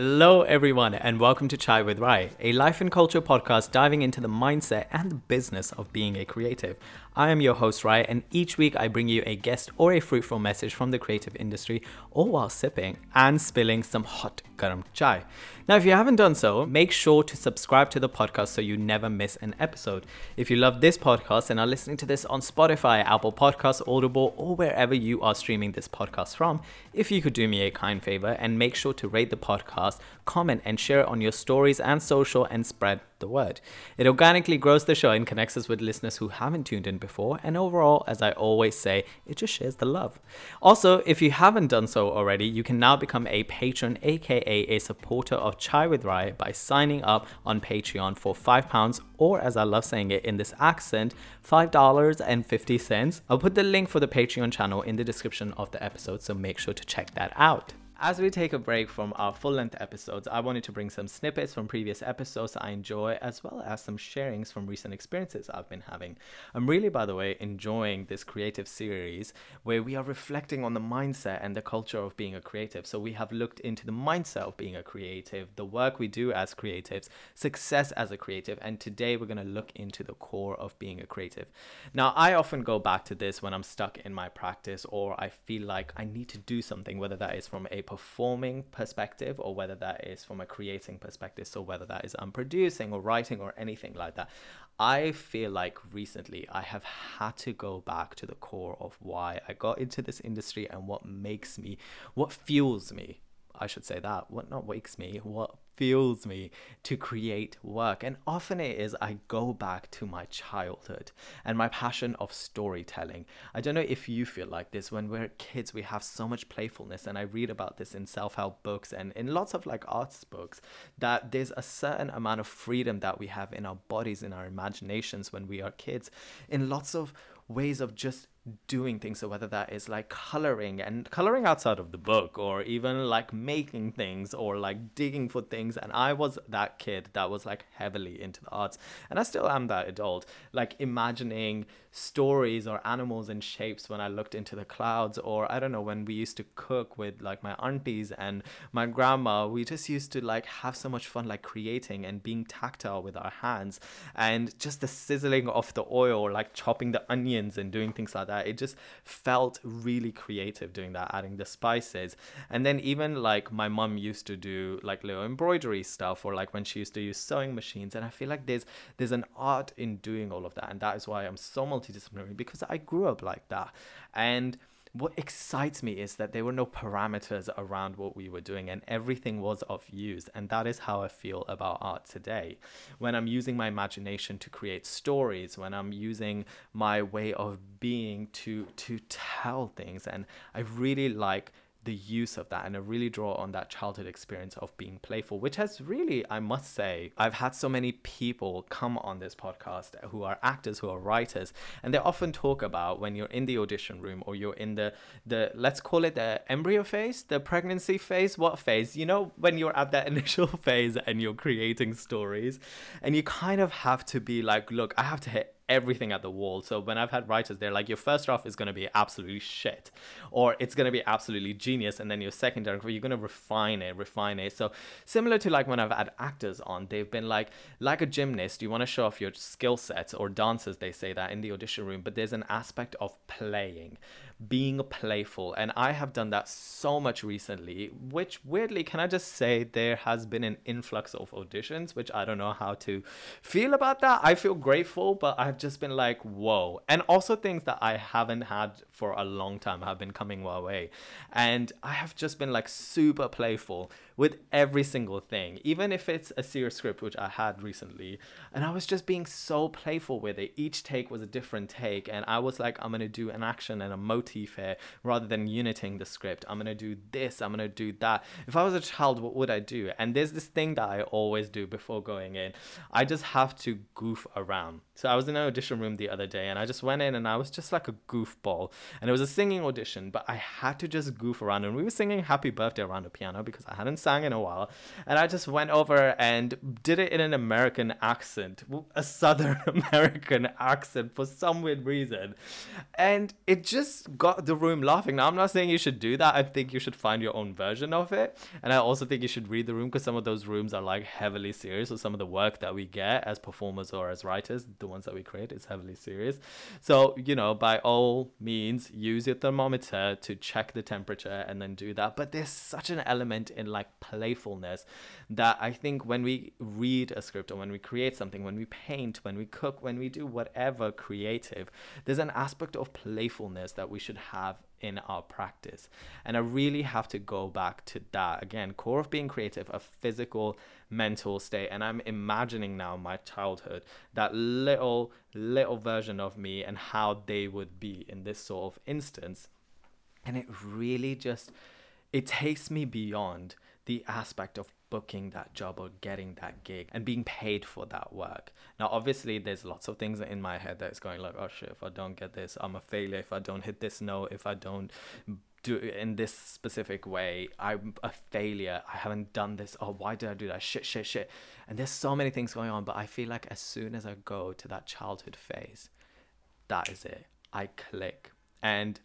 Hello, everyone, and welcome to Chai with Rai, a life and culture podcast diving into the mindset and the business of being a creative. I am your host, Rai, and each week I bring you a guest or a fruitful message from the creative industry, all while sipping and spilling some hot garam chai. Now, if you haven't done so, make sure to subscribe to the podcast so you never miss an episode. If you love this podcast and are listening to this on Spotify, Apple Podcasts, Audible, or wherever you are streaming this podcast from, if you could do me a kind favor and make sure to rate the podcast, comment, and share it on your stories and social and spread the word. It organically grows the show and connects us with listeners who haven't tuned in before. And overall, as I always say, it just shares the love. Also, if you haven't done so already, you can now become a patron, aka a supporter of Chai with Rai, by signing up on Patreon for £5, or as I love saying it in this accent, $5.50. I'll put the link for the Patreon channel in the description of the episode, so make sure to check that out. As we take a break from our full length episodes, I wanted to bring some snippets from previous episodes I enjoy, as well as some sharings from recent experiences I've been having. I'm really, by the way, enjoying this creative series where we are reflecting on the mindset and the culture of being a creative. So, we have looked into the mindset of being a creative, the work we do as creatives, success as a creative, and today we're going to look into the core of being a creative. Now, I often go back to this when I'm stuck in my practice or I feel like I need to do something, whether that is from a performing perspective or whether that is from a creating perspective. So, whether that is I'm producing or writing or anything like that. I feel like recently I have had to go back to the core of why I got into this industry and what makes me, what fuels me. I should say that. What not wakes me, what fuels me to create work. And often it is I go back to my childhood and my passion of storytelling. I don't know if you feel like this. When we're kids, we have so much playfulness. And I read about this in self help books and in lots of like arts books that there's a certain amount of freedom that we have in our bodies, in our imaginations when we are kids, in lots of ways of just doing things so whether that is like coloring and coloring outside of the book or even like making things or like digging for things. And i was that kid that was like heavily into the arts. And i still am that adult. Like imagining stories or animals and shapes when i looked into the clouds or i don't know when we used to cook with like my aunties and my grandma we just used to like have so much fun like creating and being tactile with our hands and just the sizzling of the oil like chopping the onions and doing things like that. It just felt really creative doing that, adding the spices. And then even like my mom used to do like little embroidery stuff or like when she used to use sewing machines. And I feel like there's there's an art in doing all of that. And that is why I'm so multidisciplinary because I grew up like that. And what excites me is that there were no parameters around what we were doing and everything was of use and that is how i feel about art today when i'm using my imagination to create stories when i'm using my way of being to to tell things and i really like the use of that and I really draw on that childhood experience of being playful, which has really, I must say, I've had so many people come on this podcast who are actors, who are writers, and they often talk about when you're in the audition room or you're in the the let's call it the embryo phase, the pregnancy phase, what phase? You know, when you're at that initial phase and you're creating stories, and you kind of have to be like, look, I have to hit everything at the wall. So when I've had writers, they're like, your first draft is going to be absolutely shit, or it's going to be absolutely genius, and then your second draft, you're going to refine it, refine it. So similar to like when I've had actors on, they've been like, like a gymnast, you want to show off your skill sets, or dancers, they say that in the audition room, but there's an aspect of playing being playful. And I have done that so much recently, which weirdly, can I just say, there has been an influx of auditions, which I don't know how to feel about that. I feel grateful, but I've just been like, whoa. And also things that I haven't had for a long time have been coming my way. And I have just been like super playful with every single thing, even if it's a serious script, which I had recently. And I was just being so playful with it. Each take was a different take. And I was like, I'm going to do an action and a rather than uniting the script. I'm going to do this, I'm going to do that. If I was a child, what would I do? And there's this thing that I always do before going in. I just have to goof around. So I was in an audition room the other day and I just went in and I was just like a goofball. And it was a singing audition, but I had to just goof around. And we were singing Happy Birthday around the piano because I hadn't sang in a while. And I just went over and did it in an American accent, a Southern American accent for some weird reason. And it just got the room laughing. Now, I'm not saying you should do that. I think you should find your own version of it. And I also think you should read the room because some of those rooms are like heavily serious. or some of the work that we get as performers or as writers, the ones that we create, is heavily serious. So, you know, by all means, use your thermometer to check the temperature and then do that. But there's such an element in like playfulness that I think when we read a script or when we create something, when we paint, when we cook, when we do whatever creative, there's an aspect of playfulness that we should have in our practice. And I really have to go back to that again, core of being creative, a physical, mental state. And I'm imagining now my childhood, that little, little version of me and how they would be in this sort of instance. And it really just, it takes me beyond the aspect of booking that job or getting that gig and being paid for that work. Now, obviously, there's lots of things in my head that's going like, oh shit, if I don't get this, I'm a failure. If I don't hit this note, if I don't do it in this specific way, I'm a failure. I haven't done this. Oh, why did I do that? Shit, shit, shit. And there's so many things going on, but I feel like as soon as I go to that childhood phase, that is it. I click. And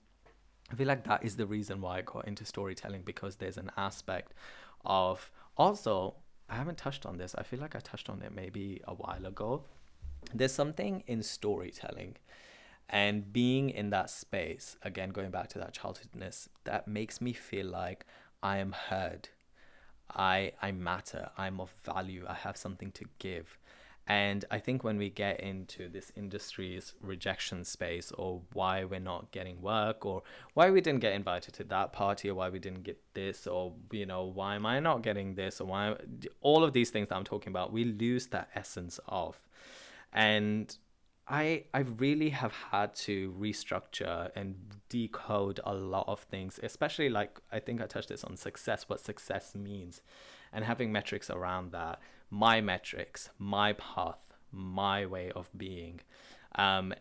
I feel like that is the reason why I got into storytelling because there's an aspect of also I haven't touched on this. I feel like I touched on it maybe a while ago. There's something in storytelling and being in that space, again, going back to that childhoodness, that makes me feel like I am heard. I I matter. I'm of value. I have something to give. And I think when we get into this industry's rejection space or why we're not getting work or why we didn't get invited to that party or why we didn't get this or, you know, why am I not getting this or why all of these things that I'm talking about, we lose that essence of. And I I really have had to restructure and decode a lot of things, especially like I think I touched this on success, what success means, and having metrics around that my metrics, my path, my way of being. Um,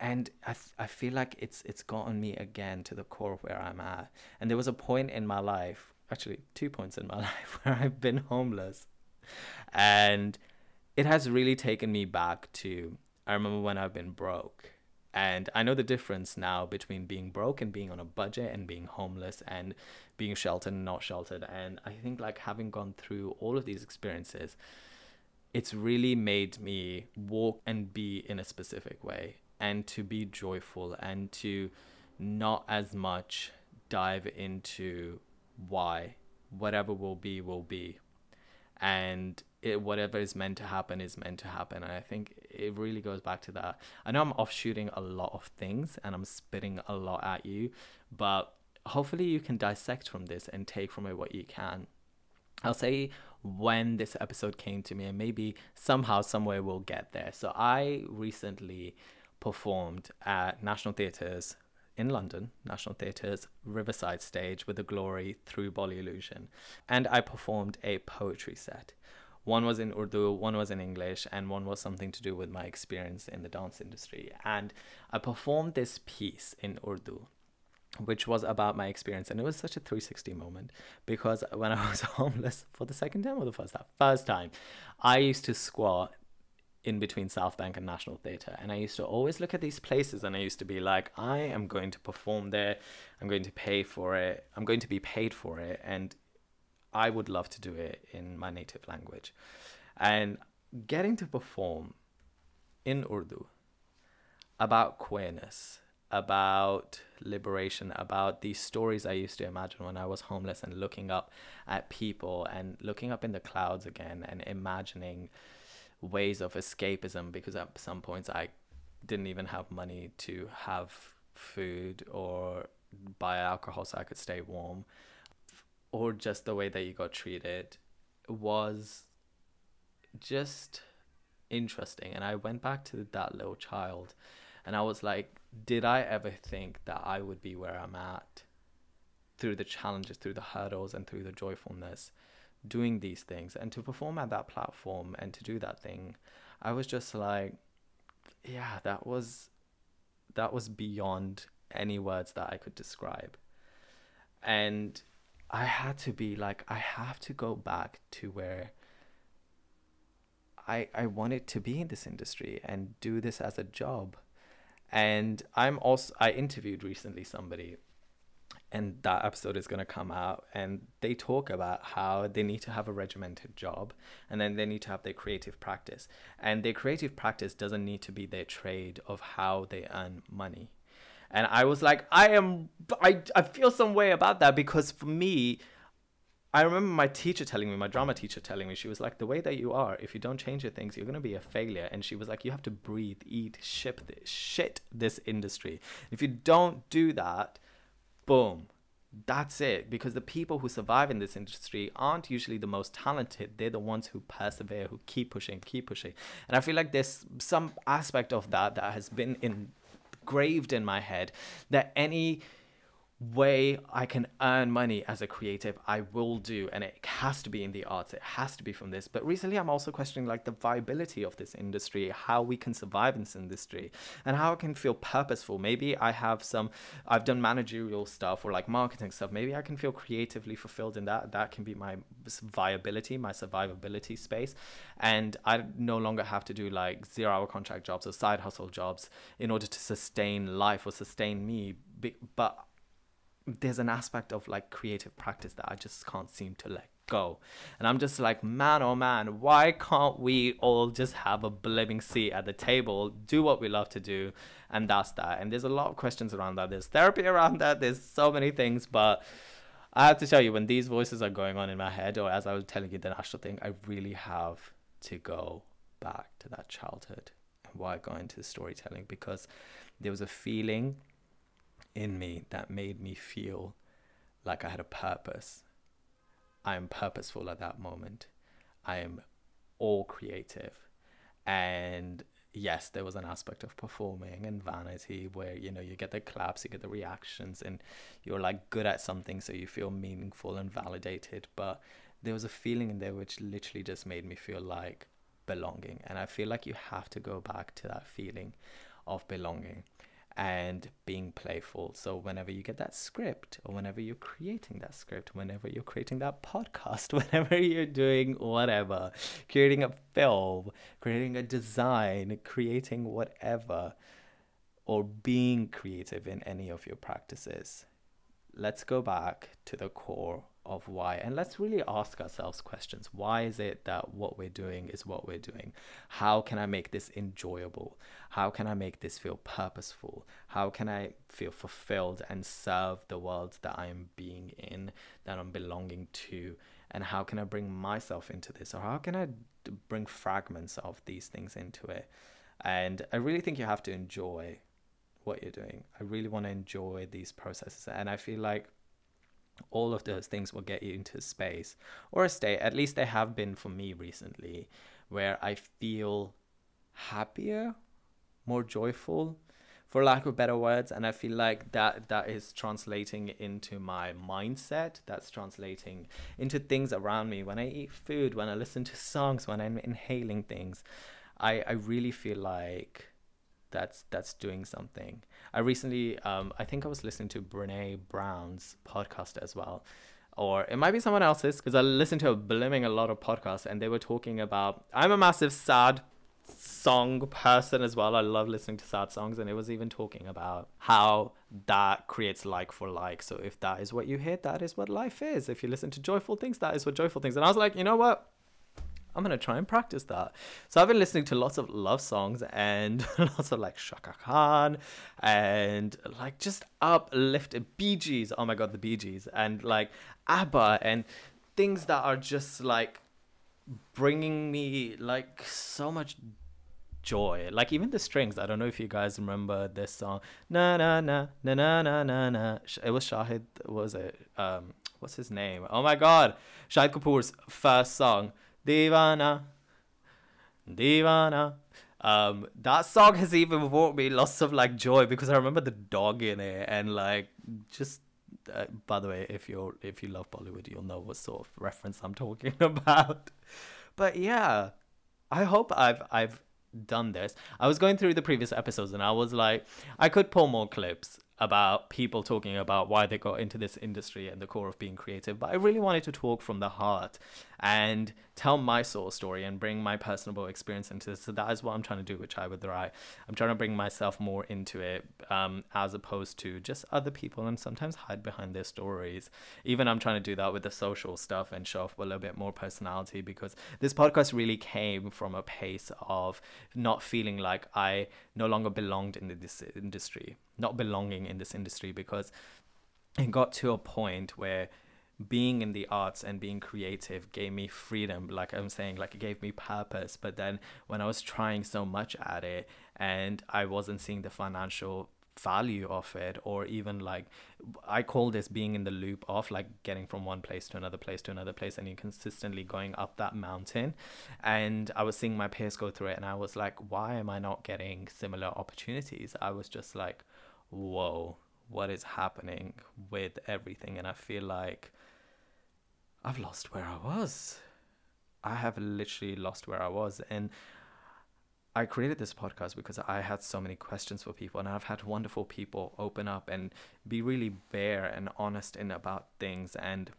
and I, feel like it's it's gotten me again to the core of where I'm at. And there was a point in my life, actually two points in my life, where I've been homeless, and it has really taken me back to I remember when I've been broke. And I know the difference now between being broke and being on a budget and being homeless and being sheltered and not sheltered. And I think like having gone through all of these experiences, it's really made me walk and be in a specific way and to be joyful and to not as much dive into why. Whatever will be will be. And it, whatever is meant to happen is meant to happen. And i think it really goes back to that i know i'm offshooting a lot of things and i'm spitting a lot at you but hopefully you can dissect from this and take from it what you can. I'll say when this episode came to me, and maybe somehow, somewhere we'll get there. So I recently performed at National Theatres in London, National Theatre's Riverside stage with the glory through Bolly Illusion. And I performed a poetry set. One was in Urdu, one was in English, and one was something to do with my experience in the dance industry. And I performed this piece in Urdu which was about my experience. And it was such a 360 moment because when I was homeless for the second time or the first time, first time, I used to squat in between South Bank and National Theatre. And I used to always look at these places and I used to be like, I am going to perform there. I'm going to pay for it. I'm going to be paid for it. And I would love to do it in my native language. And getting to perform in Urdu about queerness about liberation, about these stories I used to imagine when I was homeless and looking up at people and looking up in the clouds again and imagining ways of escapism because at some points I didn't even have money to have food or buy alcohol so I could stay warm or just the way that you got treated was just interesting and I went back to that little child and I was like did I ever think that I would be where I'm at through the challenges, through the hurdles, and through the joyfulness doing these things and to perform at that platform and to do that thing? I was just like, yeah, that was that was beyond any words that I could describe. And I had to be like, I have to go back to where I I wanted to be in this industry and do this as a job. And I'm also I interviewed recently somebody and that episode is going to come out and they talk about how they need to have a regimented job and then they need to have their creative practice. And their creative practice doesn't need to be their trade of how they earn money and i was like i am i, I feel some way about that because for me I remember my teacher telling me, my drama teacher telling me, she was like, the way that you are, if you don't change your things, you're to be a failure. And she was like, you have to breathe, eat, ship this, shit this industry. If you don't do that, boom, that's it. Because the people who survive in this industry aren't usually the most talented. They're the ones who persevere, who keep pushing, keep pushing. And I feel like there's some aspect of that that has been engraved in my head that any way I can earn money as a creative, I will do. And it has to be in the arts, it has to be from this. But recently, I'm also questioning like the viability of this industry, how we can survive in this industry, and how I can feel purposeful. Maybe I have some, I've done managerial stuff or like marketing stuff. Maybe I can feel creatively fulfilled in that. That can be my viability, my survivability space. And I no longer have to do like zero hour contract jobs or side hustle jobs in order to sustain life or sustain me. But there's an aspect of like creative practice that I just can't seem to let go. And I'm just like, man, oh man, why can't we all just have a bliving seat at the table, do what we love to do, and that's that. And there's a lot of questions around that. There's therapy around that. There's so many things, but I have to tell you, when these voices are going on in my head, or as I was telling you the national thing, I really have to go back to that childhood and why I got into storytelling because there was a feeling in me that made me feel like I had a purpose. I am purposeful at that moment. I am all creative. And yes, there was an aspect of performing and vanity where, you know, you get the claps, you get the reactions, and you're like good at something, so you feel meaningful and validated. But there was a feeling in there which literally just made me feel like belonging. And I feel like you have to go back to that feeling of belonging and being playful. So, whenever you get that script, or whenever you're creating that script, whenever you're creating that podcast, whenever you're doing whatever, creating a film, creating a design, creating whatever, or being creative in any of your practices, let's go back to the core of why. And let's really ask ourselves questions. Why is it that what we're doing is what we're doing? How can i make this enjoyable? How can i make this feel purposeful? How can i feel fulfilled and serve the world that i'm being in that i'm belonging to? And how can i bring myself into this? Or how can i bring fragments of these things into it? And i really think you have to enjoy what you're doing. I really want to enjoy these processes. And i feel like all of those things will get you into space or a state. At least they have been for me recently where i feel happier more joyful for lack of better words. And i feel like that that is translating into my mindset. That's translating into things around me. When i eat food when i listen to songs when i'm inhaling things i i really feel like that's that's doing something. I recently, um, I think I was listening to Brene Brown's podcast as well, or it might be someone else's because I listened to a blimming a lot of podcasts and they were talking about. I'm a massive sad song person as well. I love listening to sad songs, and it was even talking about how that creates like for like. So if that is what you hear, that is what life is. If you listen to joyful things, that is what joyful things. And I was like, you know what? I'm gonna try and practice that. So I've been listening to lots of love songs and lots of like Chaka Khan and like just uplifted Bee Gees. Oh my god, the Bee Gees and like ABBA and things that are just like bringing me like so much joy. Like even the strings. I don't know if you guys remember this song. Na na na na na na na. It was Shahid. Was it? Um, what's his name? Oh my God, Shahid Kapoor's first song. Divana, Divana. Um, that song has even brought me lots of like joy because I remember the dog in it and like just. Uh, by the way, if you're if you love Bollywood, you'll know what sort of reference I'm talking about. But yeah, I hope I've I've done this. I was going through the previous episodes and I was like, I could pull more clips about people talking about why they got into this industry and the core of being creative, but I really wanted to talk from the heart and tell my soul story and bring my personal experience into this. So that is what I'm trying to do with Chai with Rai. I'm trying to bring myself more into it um, as opposed to just other people and sometimes hide behind their stories. Even I'm trying to do that with the social stuff and show off a little bit more personality because this podcast really came from a pace of not feeling like I no longer belonged in this industry, not belonging in this industry because it got to a point where being in the arts and being creative gave me freedom like i'm saying like it gave me purpose. But then when i was trying so much at it and i wasn't seeing the financial value of it or even like i call this being in the loop of like getting from one place to another place to another place and you're consistently going up that mountain. And i was seeing my peers go through it and i was like why am i not getting similar opportunities? I was just like whoa what is happening with everything and i feel like I've lost where I was. I have literally lost where I was. And I created this podcast because I had so many questions for people, and I've had wonderful people open up and be really bare and honest in about things and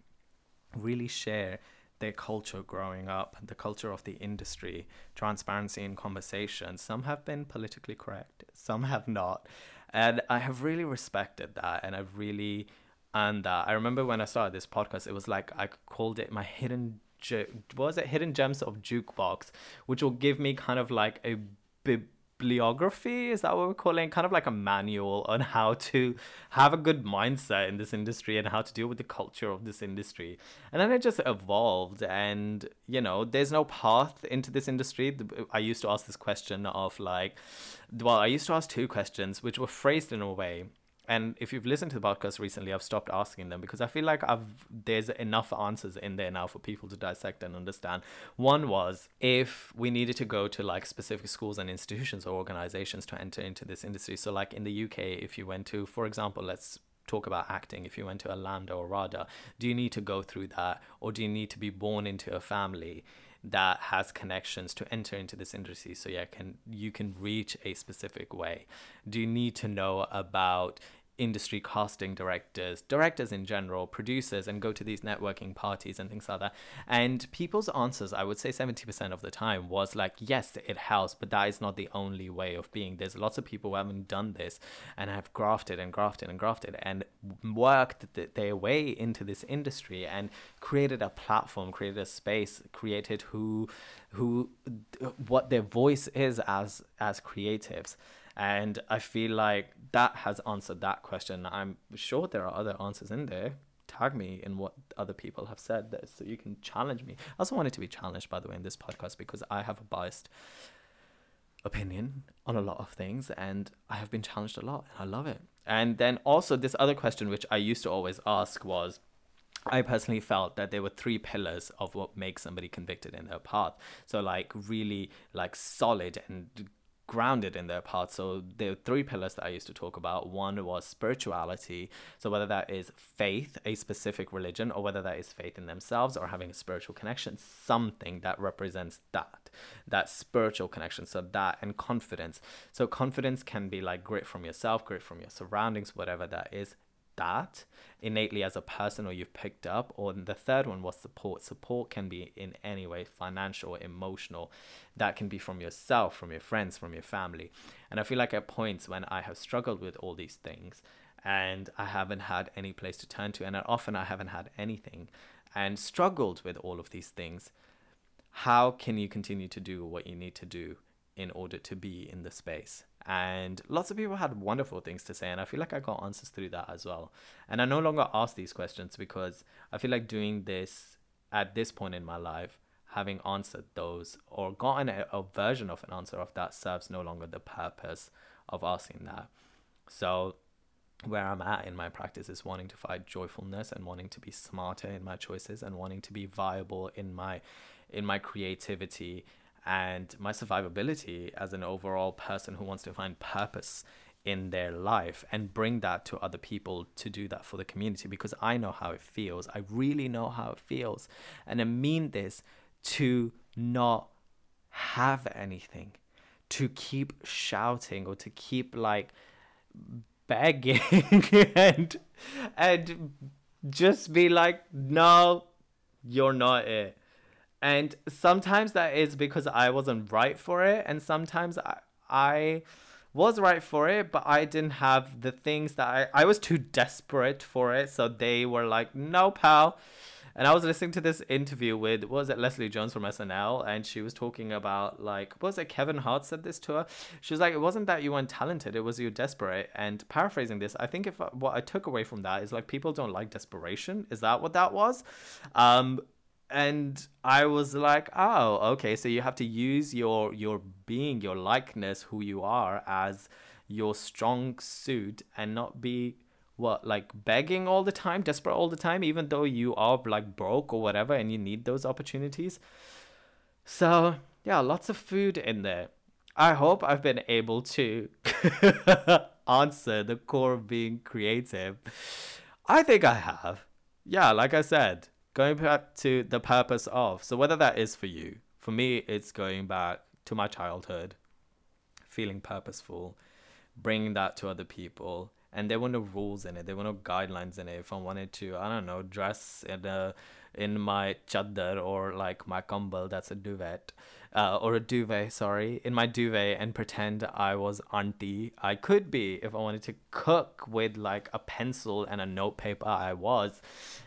really share their culture growing up, the culture of the industry, transparency in conversation. Some have been politically correct, some have not. And I have really respected that, and I've really and uh, I remember when I started this podcast, it was like I called it my hidden, ge- what was it, hidden gems of jukebox, which will give me kind of like a bibliography. Is that what we're calling? Kind of like a manual on how to have a good mindset in this industry and how to deal with the culture of this industry. And then it just evolved, and you know, there's no path into this industry. I used to ask this question of like, well, I used to ask two questions, which were phrased in a way and if you've listened to the podcast recently i've stopped asking them because i feel like i've there's enough answers in there now for people to dissect and understand. One was if we needed to go to like specific schools and institutions or organizations to enter into this industry. So like in the uk if you went to for example let's talk about acting. If you went to a or RADA do you need to go through that? Or do you need to be born into a family that has connections to enter into this industry? So yeah can you can reach a specific way. Do you need to know about industry casting directors, directors in general, producers, and go to these networking parties and things like that. And people's answers, I would say 70% of the time, was like, yes, it helps, but that is not the only way of being. There's lots of people who haven't done this and have grafted and grafted and grafted and worked their way into this industry and created a platform, created a space, created who, who, what their voice is as as creatives and I feel like that has answered that question. I'm sure there are other answers in there. Tag me in what other people have said this so you can challenge me. I also wanted to be challenged, by the way, in this podcast because I have a biased opinion on a lot of things and I have been challenged a lot and I love it. And then also, this other question, which I used to always ask, was I personally felt that there were three pillars of what makes somebody convicted in their path. So like really like solid and grounded in their path. So are three pillars that I used to talk about. One was spirituality. So whether that is faith, a specific religion, or whether that is faith in themselves or having a spiritual connection, something that represents that, that spiritual connection. So that and confidence. So confidence can be like grit from yourself, grit from your surroundings, whatever that is that innately as a person or you've picked up or the third one was support. Support can be in any way financial emotional. That can be from yourself from your friends from your family. And i feel like at points when i have struggled with all these things and i haven't had any place to turn to and often i haven't had anything and struggled with all of these things how can you continue to do what you need to do in order to be in the space and lots of people had wonderful things to say and i feel like i got answers through that as well. And i no longer ask these questions because i feel like doing this at this point in my life having answered those or gotten a, a version of an answer of that serves no longer the purpose of asking that. So where I'm at in my practice is wanting to find joyfulness and wanting to be smarter in my choices and wanting to be viable in my in my creativity and my survivability as an overall person who wants to find purpose in their life and bring that to other people to do that for the community because I know how it feels. I really know how it feels. And I mean this to not have anything, to keep shouting or to keep like begging and and just be like no you're not it and sometimes that is because i wasn't right for it and sometimes i, I was right for it but i didn't have the things that i i was too desperate for it so they were like no pal and I was listening to this interview with was it Leslie Jones from SNL, and she was talking about like was it Kevin Hart said this to her. She was like, it wasn't that you weren't talented, it was you desperate. And paraphrasing this, I think if what I took away from that is like people don't like desperation. Is that what that was? Um, and I was like, oh, okay, so you have to use your your being, your likeness, who you are as your strong suit, and not be what like begging all the time desperate all the time even though you are like broke or whatever and you need those opportunities. So yeah lots of food in there. I hope i've been able to answer the core of being creative. I think i have. Yeah like i said going back to the purpose of so whether that is for you for me it's going back to my childhood feeling purposeful bringing that to other people and there were no rules in it. There were no guidelines in it. If I wanted to, I don't know, dress in a in my chadar or like my kambal, that's a duvet, uh, or a duvet, sorry, in my duvet and pretend I was auntie. I could be if I wanted to cook with like a pencil and a note paper. I was.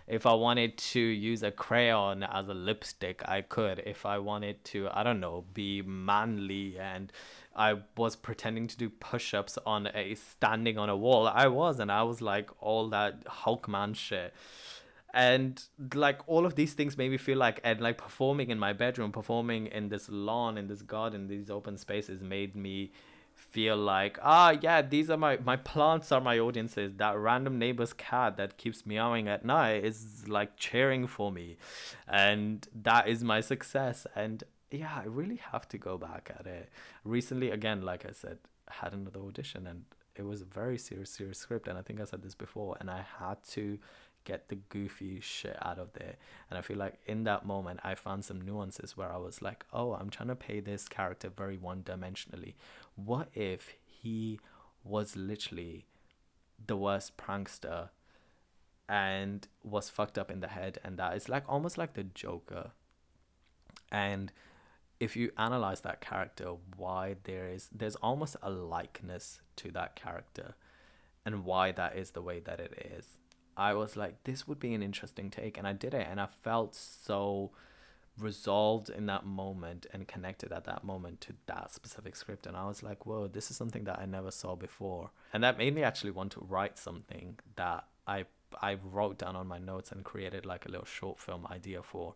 If I wanted to use a crayon as a lipstick, I could. If I wanted to, I don't know, be manly and I was pretending to do push ups on a standing on a wall. I was, and I was like all that Hulkman shit. And like all of these things made me feel like, and like performing in my bedroom, performing in this lawn, in this garden, these open spaces made me feel like ah yeah these are my my plants are my audiences that random neighbor's cat that keeps meowing at night is like cheering for me and that is my success and yeah, I really have to go back at it. Recently, again, like I said, had another audition and it was a very serious, serious script. And I think I said this before, and I had to get the goofy shit out of there. And I feel like in that moment, I found some nuances where I was like, oh, I'm trying to pay this character very one dimensionally. What if he was literally the worst prankster and was fucked up in the head? And that is like almost like the Joker. And if you analyze that character, why there is there's almost a likeness to that character, and why that is the way that it is. I was like, this would be an interesting take, and I did it, and I felt so resolved in that moment and connected at that moment to that specific script and I was like whoa this is something that I never saw before. And that made me actually want to write something that I I wrote down on my notes and created like a little short film idea for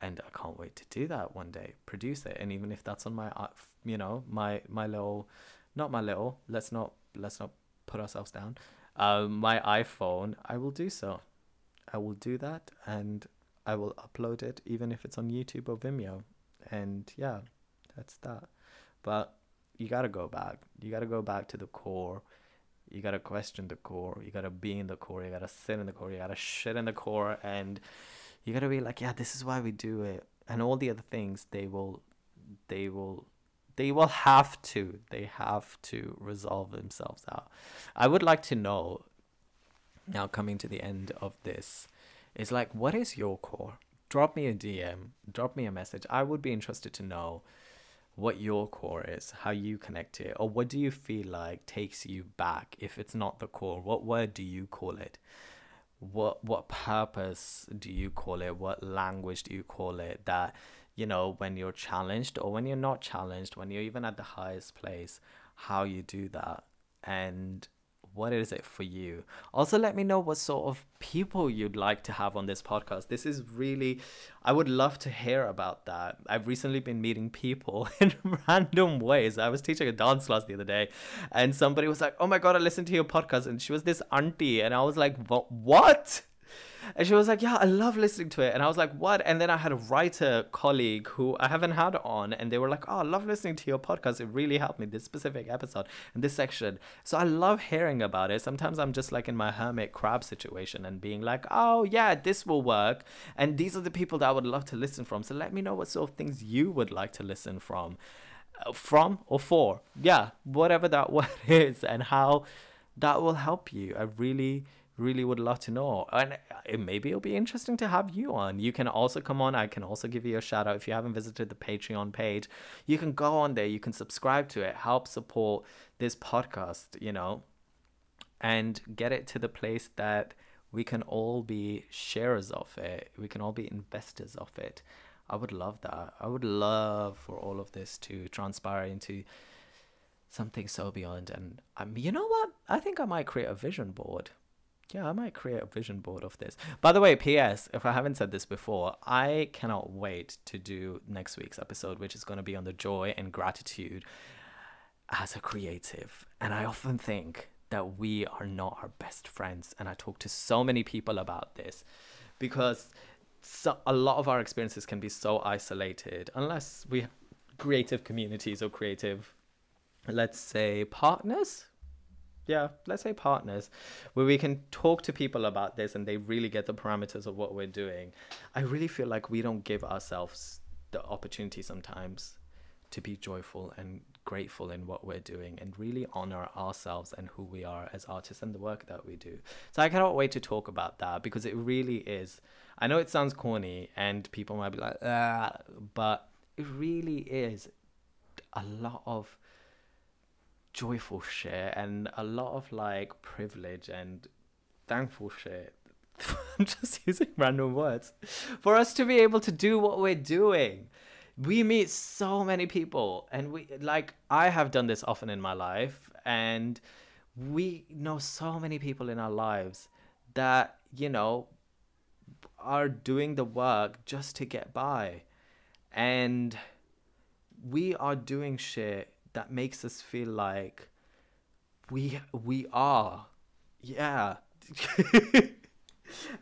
and I can't wait to do that one day, produce it, and even if that's on my, uh, you know, my my little, not my little, let's not let's not put ourselves down, um, my iPhone, I will do so, I will do that, and I will upload it, even if it's on YouTube or Vimeo, and yeah, that's that. But you gotta go back. You gotta go back to the core. You gotta question the core. You gotta be in the core. You gotta sit in the core. You gotta shit in the core and you gotta be like yeah this is why we do it and all the other things they will they will they will have to they have to resolve themselves out. I would like to know now coming to the end of this is like what is your core? Drop me a dm drop me a message. I would be interested to know what your core is how you connect to it or what do you feel like takes you back if it's not the core what word do you call it? What what purpose do you call it? What language do you call it that you know when you're challenged or when you're not challenged when you're even at the highest place how you do that and what is it for you? Also, let me know what sort of people you'd like to have on this podcast. This is really, I would love to hear about that. I've recently been meeting people in random ways. I was teaching a dance class the other day, and somebody was like, Oh my God, I listened to your podcast. And she was this auntie. And I was like, What? And she was like, Yeah, I love listening to it. And I was like, What? And then I had a writer colleague who I haven't had on, and they were like, Oh, I love listening to your podcast. It really helped me, this specific episode and this section. So I love hearing about it. Sometimes I'm just like in my hermit crab situation and being like, Oh, yeah, this will work. And these are the people that I would love to listen from. So let me know what sort of things you would like to listen from. Uh, from or for, yeah, whatever that word is, and how that will help you. I really, really would love to know. And it, maybe it'll be interesting to have you on. You can also come on. I can also give you a shout out if you haven't visited the Patreon page. You can go on there. You can subscribe to it. Help support this podcast. You know, and get it to the place that we can all be sharers of it. We can all be investors of it. I would love that. I would love for all of this to transpire into something so beyond. And um, you know what? I think I might create a vision board. Yeah, I might create a vision board of this. By the way, P.S. If I haven't said this before, I cannot wait to do next week's episode, which is going to be on the joy and gratitude as a creative. And I often think that we are not our best friends. And I talk to so many people about this because so, a lot of our experiences can be so isolated unless we have creative communities or creative let's say partners yeah let's say partners where we can talk to people about this and they really get the parameters of what we're doing. I really feel like we don't give ourselves the opportunity sometimes to be joyful and grateful in what we're doing and really honor ourselves and who we are as artists and the work that we do. So i cannot wait to talk about that because it really is i know it sounds corny and people might be like ah, but it really is a lot of joyful shit and a lot of like privilege and thankful shit. I'm just using random words for us to be able to do what we're doing. We meet so many people, and we like I have done this often in my life, and we know so many people in our lives that you know are doing the work just to get by, and we are doing shit that makes us feel like we we are. Yeah.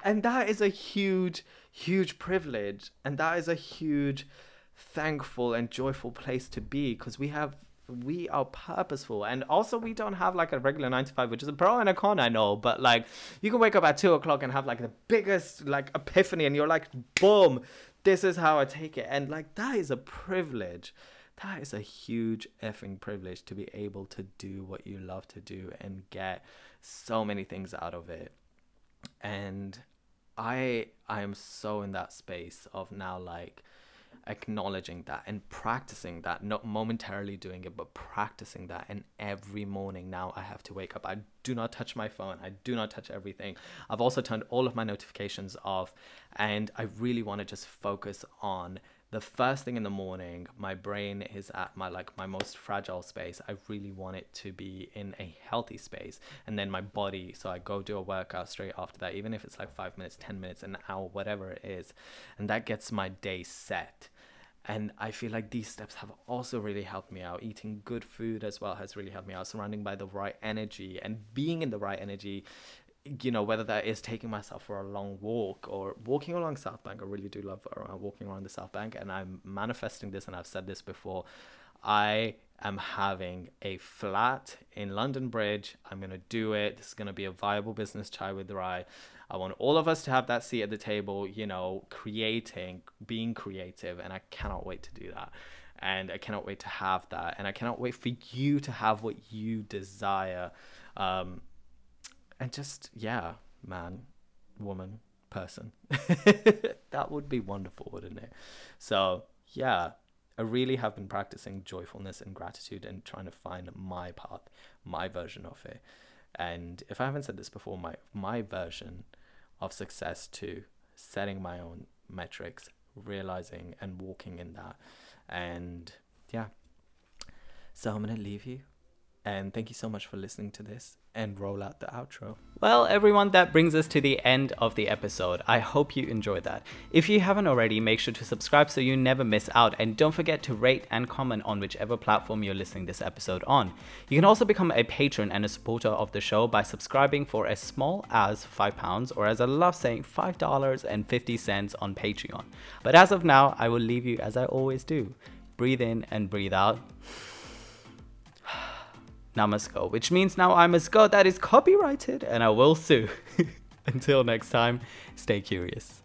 And that is a huge huge privilege and that is a huge thankful and joyful place to be because we have we are purposeful. And also we don't have like a regular 9 to 5 which is a pro and a con i know but like you can wake up at 2 o'clock and have like the biggest like epiphany and you're like boom this is how i take it. And like that is a privilege that is a huge effing privilege to be able to do what you love to do and get so many things out of it. And I I am so in that space of now like acknowledging that and practicing that not momentarily doing it but practicing that. And every morning now i have to wake up. I do not touch my phone. I do not touch everything. I've also turned all of my notifications off. And i really want to just focus on the first thing in the morning my brain is at my like my most fragile space. I really want it to be in a healthy space. And then my body so i go do a workout straight after that even if it's like five minutes ten minutes an hour whatever it is and that gets my day set. And i feel like these steps have also really helped me out. Eating good food as well has really helped me out. Surrounding by the right energy and being in the right energy you know whether that is taking myself for a long walk or walking along south bank i really do love around, walking around the south bank and i'm manifesting this and i've said this before i am having a flat in london bridge. I'm going to do it. This is going to be a viable business chai with rai i want all of us to have that seat at the table you know creating being creative and i cannot wait to do that. And i cannot wait to have that. And i cannot wait for you to have what you desire. Um, and just yeah, man, woman, person. that would be wonderful, wouldn't it? So yeah, I really have been practicing joyfulness and gratitude and trying to find my path, my version of it. And if I haven't said this before, my my version of success to setting my own metrics, realizing and walking in that. And yeah. So I'm gonna leave you. And thank you so much for listening to this and roll out the outro. Well, everyone, that brings us to the end of the episode. I hope you enjoyed that. If you haven't already, make sure to subscribe so you never miss out. And don't forget to rate and comment on whichever platform you're listening this episode on. You can also become a patron and a supporter of the show by subscribing for as small as £5 or as I love saying, $5.50 on Patreon. But as of now, I will leave you as I always do. Breathe in and breathe out go, which means now I must go. That is copyrighted and I will sue. Until next time, stay curious.